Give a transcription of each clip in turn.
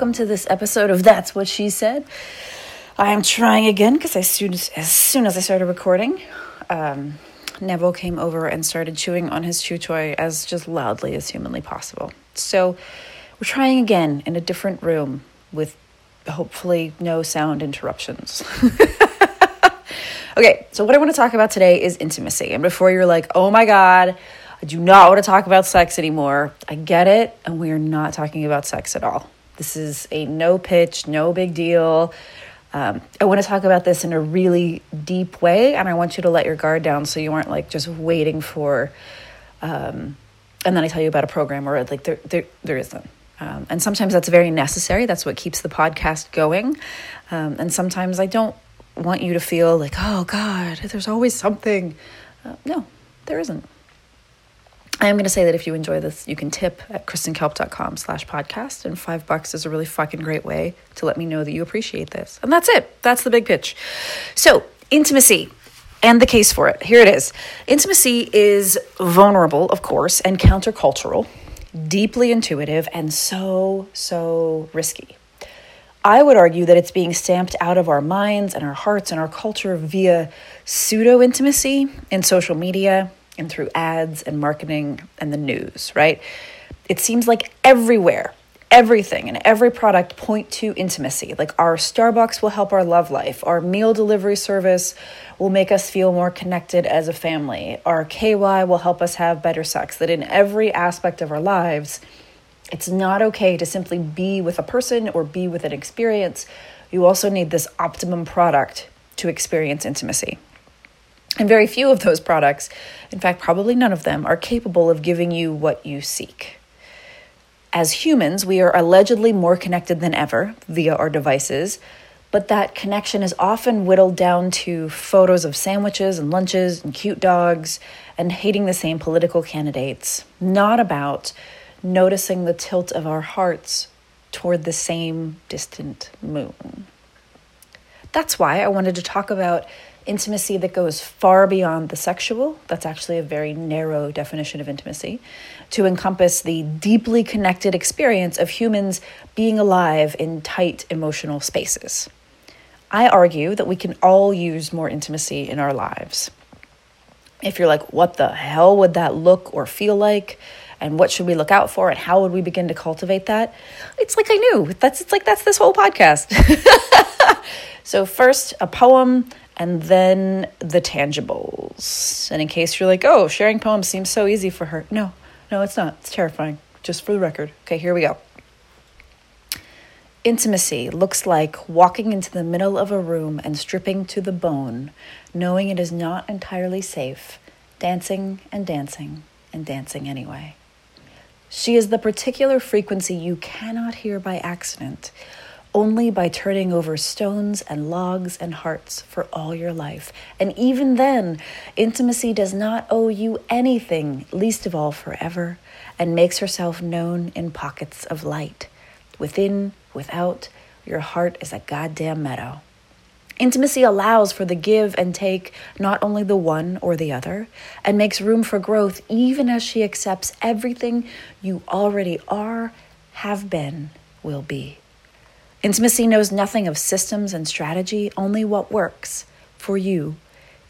Welcome to this episode of That's What She Said. I am trying again because as soon as, as soon as I started recording, um, Neville came over and started chewing on his chew toy as just loudly as humanly possible. So we're trying again in a different room with hopefully no sound interruptions. okay, so what I want to talk about today is intimacy. And before you're like, oh my God, I do not want to talk about sex anymore. I get it, and we are not talking about sex at all. This is a no pitch, no big deal. Um, I want to talk about this in a really deep way, and I want you to let your guard down so you aren't like just waiting for. Um, and then I tell you about a program or like there, there, there isn't. Um, and sometimes that's very necessary. That's what keeps the podcast going. Um, and sometimes I don't want you to feel like, oh God, there's always something. Uh, no, there isn't. I am going to say that if you enjoy this, you can tip at kristenkalp.com slash podcast. And five bucks is a really fucking great way to let me know that you appreciate this. And that's it. That's the big pitch. So, intimacy and the case for it. Here it is. Intimacy is vulnerable, of course, and countercultural, deeply intuitive, and so, so risky. I would argue that it's being stamped out of our minds and our hearts and our culture via pseudo intimacy in social media and through ads and marketing and the news, right? It seems like everywhere, everything and every product point to intimacy. Like our Starbucks will help our love life, our meal delivery service will make us feel more connected as a family, our KY will help us have better sex. That in every aspect of our lives, it's not okay to simply be with a person or be with an experience. You also need this optimum product to experience intimacy. And very few of those products, in fact, probably none of them, are capable of giving you what you seek. As humans, we are allegedly more connected than ever via our devices, but that connection is often whittled down to photos of sandwiches and lunches and cute dogs and hating the same political candidates, not about noticing the tilt of our hearts toward the same distant moon. That's why I wanted to talk about intimacy that goes far beyond the sexual, that's actually a very narrow definition of intimacy, to encompass the deeply connected experience of humans being alive in tight emotional spaces. I argue that we can all use more intimacy in our lives. If you're like, what the hell would that look or feel like? And what should we look out for? And how would we begin to cultivate that? It's like I knew. That's it's like that's this whole podcast. so first, a poem and then the tangibles. And in case you're like, oh, sharing poems seems so easy for her. No, no, it's not. It's terrifying. Just for the record. Okay, here we go. Intimacy looks like walking into the middle of a room and stripping to the bone, knowing it is not entirely safe, dancing and dancing and dancing anyway. She is the particular frequency you cannot hear by accident only by turning over stones and logs and hearts for all your life. And even then, intimacy does not owe you anything, least of all forever, and makes herself known in pockets of light. Within, without, your heart is a goddamn meadow. Intimacy allows for the give and take, not only the one or the other, and makes room for growth even as she accepts everything you already are, have been, will be. Intimacy knows nothing of systems and strategy, only what works for you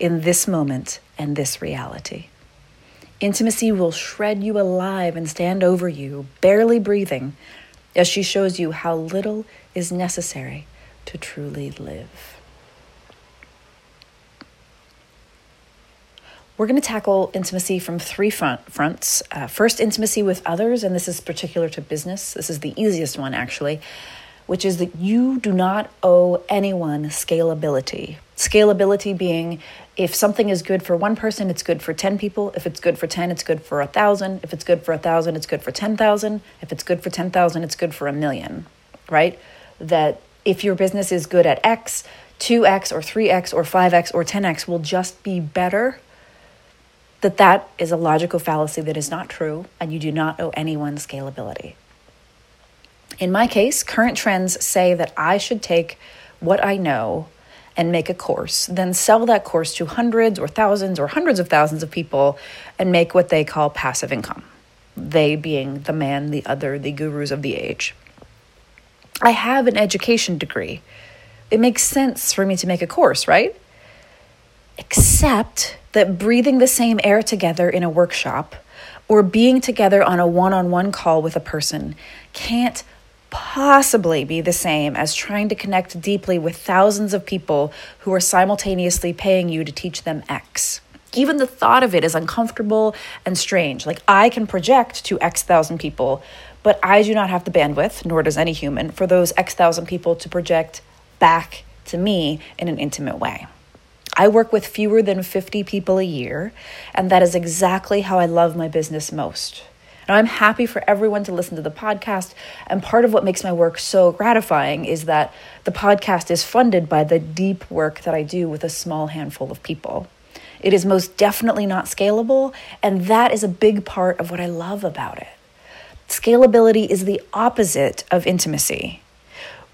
in this moment and this reality. Intimacy will shred you alive and stand over you, barely breathing, as she shows you how little is necessary to truly live. We're going to tackle intimacy from three front, fronts. Uh, first, intimacy with others, and this is particular to business. This is the easiest one, actually which is that you do not owe anyone scalability. Scalability being if something is good for one person, it's good for 10 people. If it's good for 10, it's good for a 1,000. If it's good for a 1,000, it's good for 10,000. If it's good for 10,000, it's good for a million, right? That if your business is good at X, 2X or 3X or 5X or 10X will just be better. That that is a logical fallacy that is not true, and you do not owe anyone scalability. In my case, current trends say that I should take what I know and make a course, then sell that course to hundreds or thousands or hundreds of thousands of people and make what they call passive income. They being the man, the other, the gurus of the age. I have an education degree. It makes sense for me to make a course, right? Except that breathing the same air together in a workshop or being together on a one on one call with a person can't possibly be the same as trying to connect deeply with thousands of people who are simultaneously paying you to teach them X. Even the thought of it is uncomfortable and strange. Like, I can project to X thousand people, but I do not have the bandwidth, nor does any human, for those X thousand people to project back to me in an intimate way. I work with fewer than 50 people a year, and that is exactly how I love my business most. Now, I'm happy for everyone to listen to the podcast. And part of what makes my work so gratifying is that the podcast is funded by the deep work that I do with a small handful of people. It is most definitely not scalable, and that is a big part of what I love about it. Scalability is the opposite of intimacy.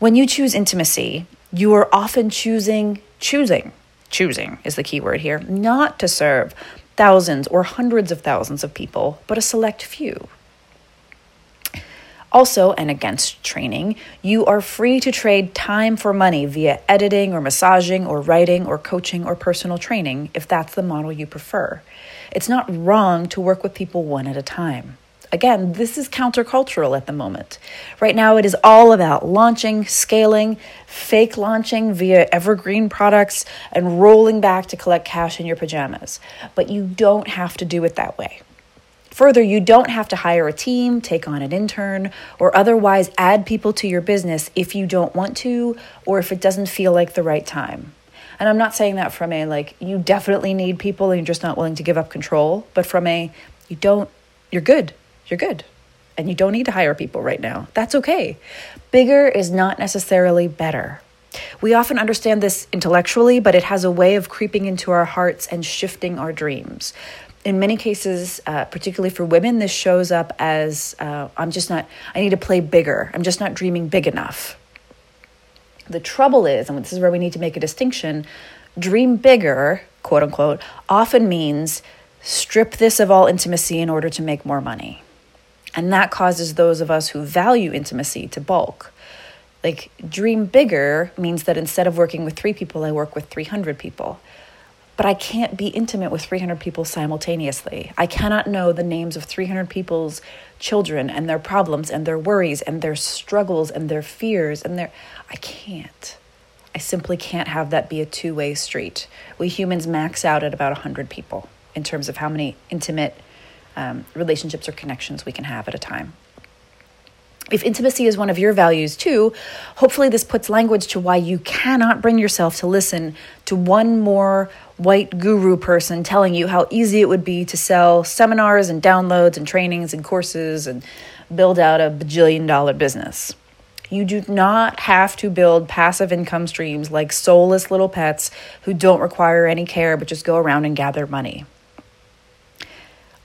When you choose intimacy, you are often choosing, choosing, choosing is the key word here, not to serve thousands or hundreds of thousands of people, but a select few. Also, and against training, you are free to trade time for money via editing or massaging or writing or coaching or personal training if that's the model you prefer. It's not wrong to work with people one at a time. Again, this is countercultural at the moment. Right now, it is all about launching, scaling, fake launching via evergreen products, and rolling back to collect cash in your pajamas. But you don't have to do it that way. Further, you don't have to hire a team, take on an intern, or otherwise add people to your business if you don't want to or if it doesn't feel like the right time. And I'm not saying that from a like, you definitely need people and you're just not willing to give up control, but from a, you don't, you're good you're good. And you don't need to hire people right now. That's okay. Bigger is not necessarily better. We often understand this intellectually, but it has a way of creeping into our hearts and shifting our dreams. In many cases, uh, particularly for women, this shows up as uh, I'm just not, I need to play bigger. I'm just not dreaming big enough. The trouble is, and this is where we need to make a distinction dream bigger, quote unquote, often means strip this of all intimacy in order to make more money. And that causes those of us who value intimacy to bulk. Like, dream bigger means that instead of working with three people, I work with 300 people. But I can't be intimate with 300 people simultaneously. I cannot know the names of 300 people's children and their problems and their worries and their struggles and their fears and their. I can't. I simply can't have that be a two way street. We humans max out at about 100 people in terms of how many intimate um, relationships or connections we can have at a time. If intimacy is one of your values too, hopefully this puts language to why you cannot bring yourself to listen to one more white guru person telling you how easy it would be to sell seminars and downloads and trainings and courses and build out a bajillion dollar business. You do not have to build passive income streams like soulless little pets who don't require any care but just go around and gather money.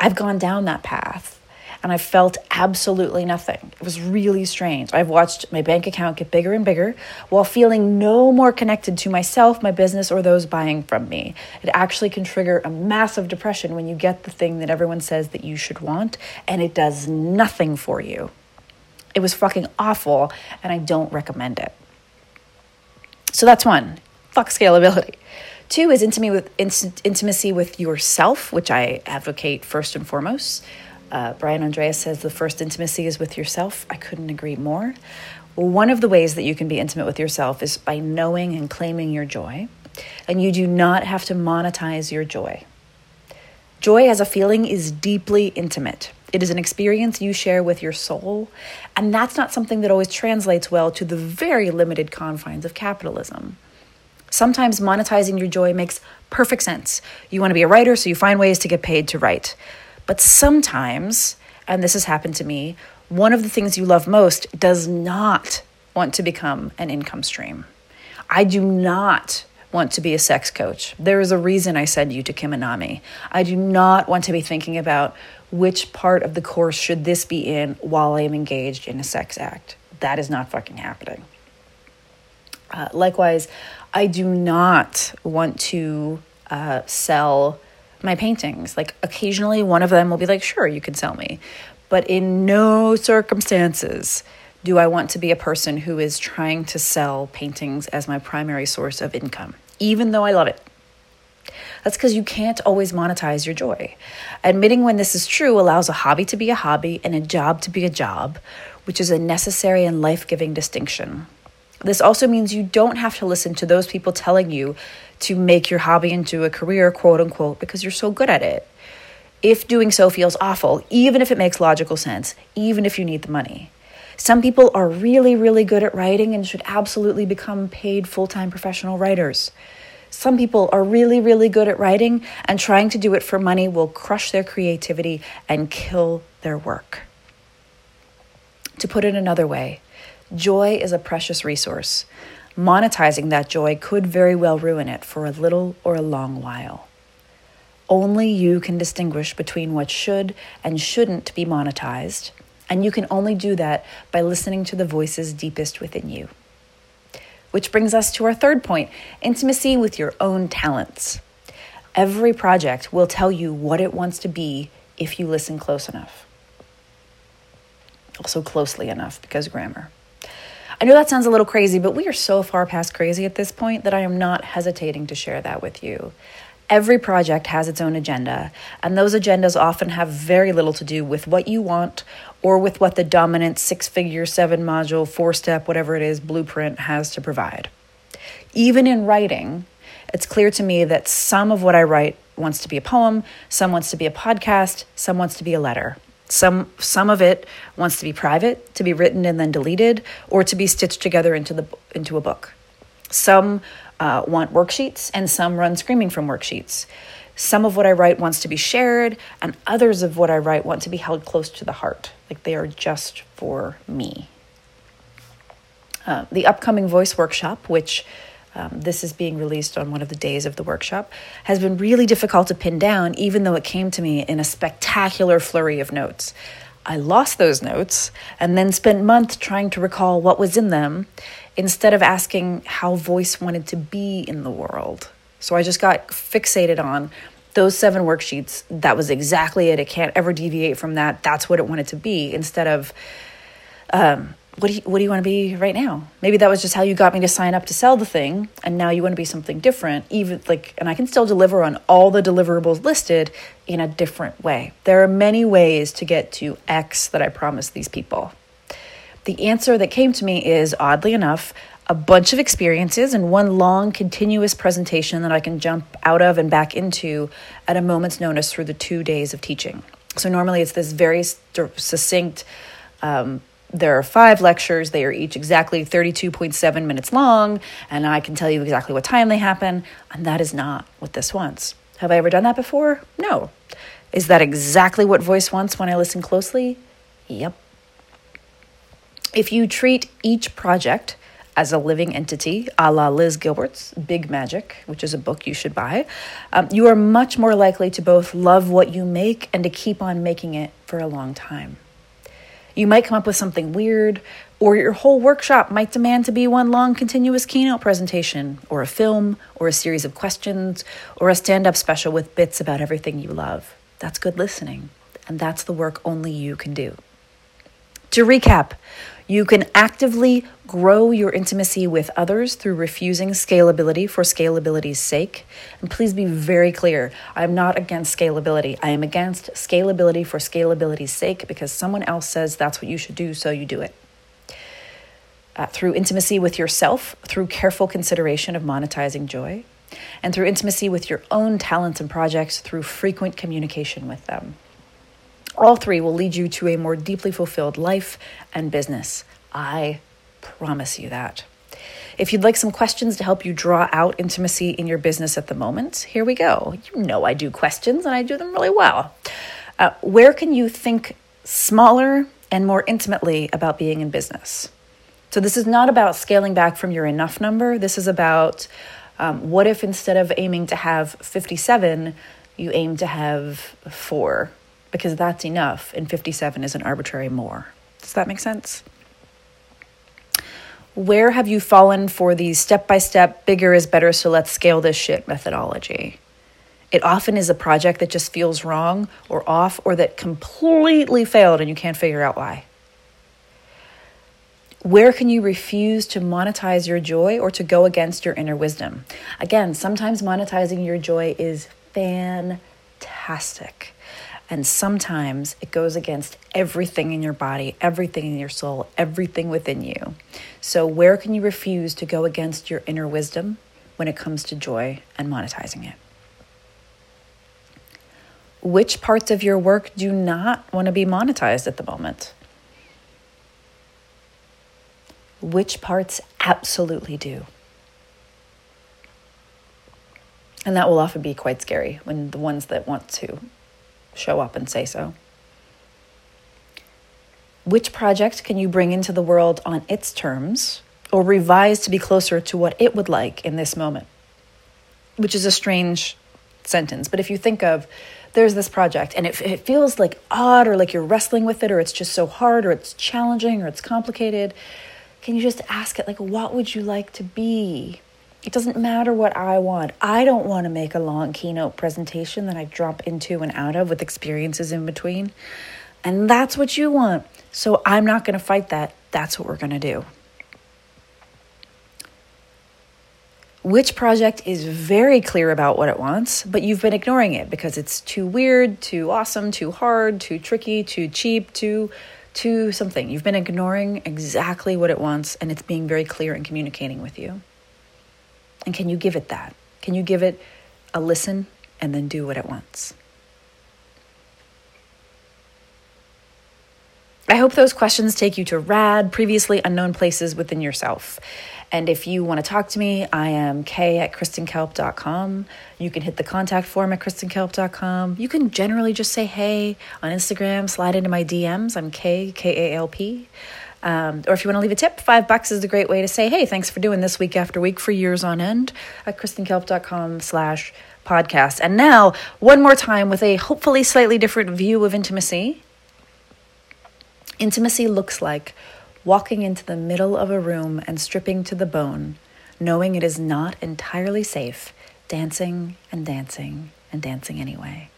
I've gone down that path and I felt absolutely nothing. It was really strange. I've watched my bank account get bigger and bigger while feeling no more connected to myself, my business, or those buying from me. It actually can trigger a massive depression when you get the thing that everyone says that you should want and it does nothing for you. It was fucking awful and I don't recommend it. So that's one. Fuck scalability. Two is intimacy with, intimacy with yourself, which I advocate first and foremost. Uh, Brian Andreas says the first intimacy is with yourself. I couldn't agree more. One of the ways that you can be intimate with yourself is by knowing and claiming your joy. And you do not have to monetize your joy. Joy as a feeling is deeply intimate. It is an experience you share with your soul, and that's not something that always translates well to the very limited confines of capitalism. Sometimes monetizing your joy makes perfect sense. You want to be a writer, so you find ways to get paid to write. But sometimes, and this has happened to me, one of the things you love most does not want to become an income stream. I do not want to be a sex coach. There is a reason I send you to Kim Anami. I do not want to be thinking about which part of the course should this be in while I am engaged in a sex act. That is not fucking happening. Uh, likewise, I do not want to uh, sell my paintings. Like occasionally one of them will be like, sure, you can sell me. But in no circumstances do I want to be a person who is trying to sell paintings as my primary source of income, even though I love it. That's because you can't always monetize your joy. Admitting when this is true allows a hobby to be a hobby and a job to be a job, which is a necessary and life giving distinction. This also means you don't have to listen to those people telling you to make your hobby into a career, quote unquote, because you're so good at it. If doing so feels awful, even if it makes logical sense, even if you need the money. Some people are really, really good at writing and should absolutely become paid full time professional writers. Some people are really, really good at writing, and trying to do it for money will crush their creativity and kill their work. To put it another way, joy is a precious resource. Monetizing that joy could very well ruin it for a little or a long while. Only you can distinguish between what should and shouldn't be monetized, and you can only do that by listening to the voices deepest within you. Which brings us to our third point intimacy with your own talents. Every project will tell you what it wants to be if you listen close enough. Also, closely enough because grammar. I know that sounds a little crazy, but we are so far past crazy at this point that I am not hesitating to share that with you. Every project has its own agenda, and those agendas often have very little to do with what you want or with what the dominant six figure, seven module, four step, whatever it is, blueprint has to provide. Even in writing, it's clear to me that some of what I write wants to be a poem, some wants to be a podcast, some wants to be a letter. Some some of it wants to be private, to be written and then deleted, or to be stitched together into the into a book. Some uh, want worksheets, and some run screaming from worksheets. Some of what I write wants to be shared, and others of what I write want to be held close to the heart, like they are just for me. Uh, the upcoming voice workshop, which um, this is being released on one of the days of the workshop, has been really difficult to pin down, even though it came to me in a spectacular flurry of notes. I lost those notes and then spent months trying to recall what was in them instead of asking how voice wanted to be in the world. So I just got fixated on those seven worksheets. That was exactly it. It can't ever deviate from that. That's what it wanted to be instead of um, what do you what do you want to be right now? Maybe that was just how you got me to sign up to sell the thing, and now you want to be something different. Even like, and I can still deliver on all the deliverables listed in a different way. There are many ways to get to X that I promised these people. The answer that came to me is oddly enough a bunch of experiences and one long continuous presentation that I can jump out of and back into at a moment's notice through the two days of teaching. So normally it's this very succinct. Um, there are five lectures. They are each exactly 32.7 minutes long, and I can tell you exactly what time they happen, and that is not what this wants. Have I ever done that before? No. Is that exactly what voice wants when I listen closely? Yep. If you treat each project as a living entity, a la Liz Gilbert's Big Magic, which is a book you should buy, um, you are much more likely to both love what you make and to keep on making it for a long time. You might come up with something weird, or your whole workshop might demand to be one long continuous keynote presentation, or a film, or a series of questions, or a stand up special with bits about everything you love. That's good listening, and that's the work only you can do. To recap, you can actively grow your intimacy with others through refusing scalability for scalability's sake. And please be very clear I'm not against scalability. I am against scalability for scalability's sake because someone else says that's what you should do, so you do it. Uh, through intimacy with yourself, through careful consideration of monetizing joy, and through intimacy with your own talents and projects through frequent communication with them. All three will lead you to a more deeply fulfilled life and business. I promise you that. If you'd like some questions to help you draw out intimacy in your business at the moment, here we go. You know I do questions and I do them really well. Uh, where can you think smaller and more intimately about being in business? So, this is not about scaling back from your enough number. This is about um, what if instead of aiming to have 57, you aim to have four because that's enough, and 57 is an arbitrary more. Does that make sense? Where have you fallen for the step by step, bigger is better, so let's scale this shit methodology? It often is a project that just feels wrong or off or that completely failed and you can't figure out why. Where can you refuse to monetize your joy or to go against your inner wisdom? Again, sometimes monetizing your joy is fantastic. And sometimes it goes against everything in your body, everything in your soul, everything within you. So, where can you refuse to go against your inner wisdom when it comes to joy and monetizing it? Which parts of your work do not want to be monetized at the moment? Which parts absolutely do? And that will often be quite scary when the ones that want to show up and say so. Which project can you bring into the world on its terms or revise to be closer to what it would like in this moment? Which is a strange sentence, but if you think of there's this project and it, it feels like odd or like you're wrestling with it or it's just so hard or it's challenging or it's complicated, can you just ask it, like, what would you like to be? It doesn't matter what I want. I don't want to make a long keynote presentation that I drop into and out of with experiences in between. And that's what you want. So I'm not going to fight that. That's what we're going to do. Which project is very clear about what it wants, but you've been ignoring it because it's too weird, too awesome, too hard, too tricky, too cheap, too too something. You've been ignoring exactly what it wants and it's being very clear and communicating with you. And can you give it that? Can you give it a listen and then do what it wants? I hope those questions take you to rad, previously unknown places within yourself. And if you want to talk to me, I am k at kristenkalp.com. You can hit the contact form at kristenkalp.com. You can generally just say hey on Instagram, slide into my DMs. I'm K, K A L P. Um, or if you want to leave a tip, five bucks is a great way to say, hey, thanks for doing this week after week for years on end at kristenkalp.com slash podcast. And now, one more time with a hopefully slightly different view of intimacy. Intimacy looks like walking into the middle of a room and stripping to the bone, knowing it is not entirely safe, dancing and dancing and dancing anyway.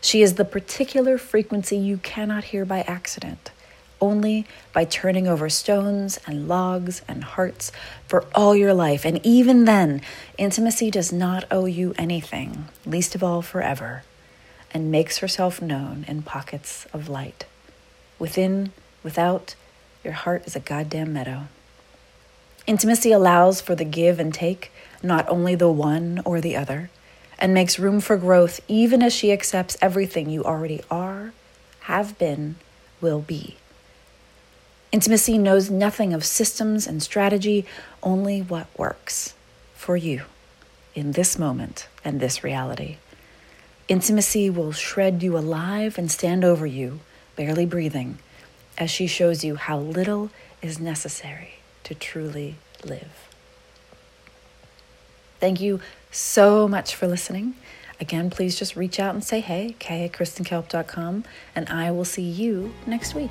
She is the particular frequency you cannot hear by accident only by turning over stones and logs and hearts for all your life. And even then, intimacy does not owe you anything, least of all forever, and makes herself known in pockets of light. Within, without, your heart is a goddamn meadow. Intimacy allows for the give and take, not only the one or the other, and makes room for growth even as she accepts everything you already are, have been, will be. Intimacy knows nothing of systems and strategy, only what works for you in this moment and this reality. Intimacy will shred you alive and stand over you, barely breathing, as she shows you how little is necessary to truly live. Thank you so much for listening. Again, please just reach out and say hey, kay at kristenkalp.com, and I will see you next week.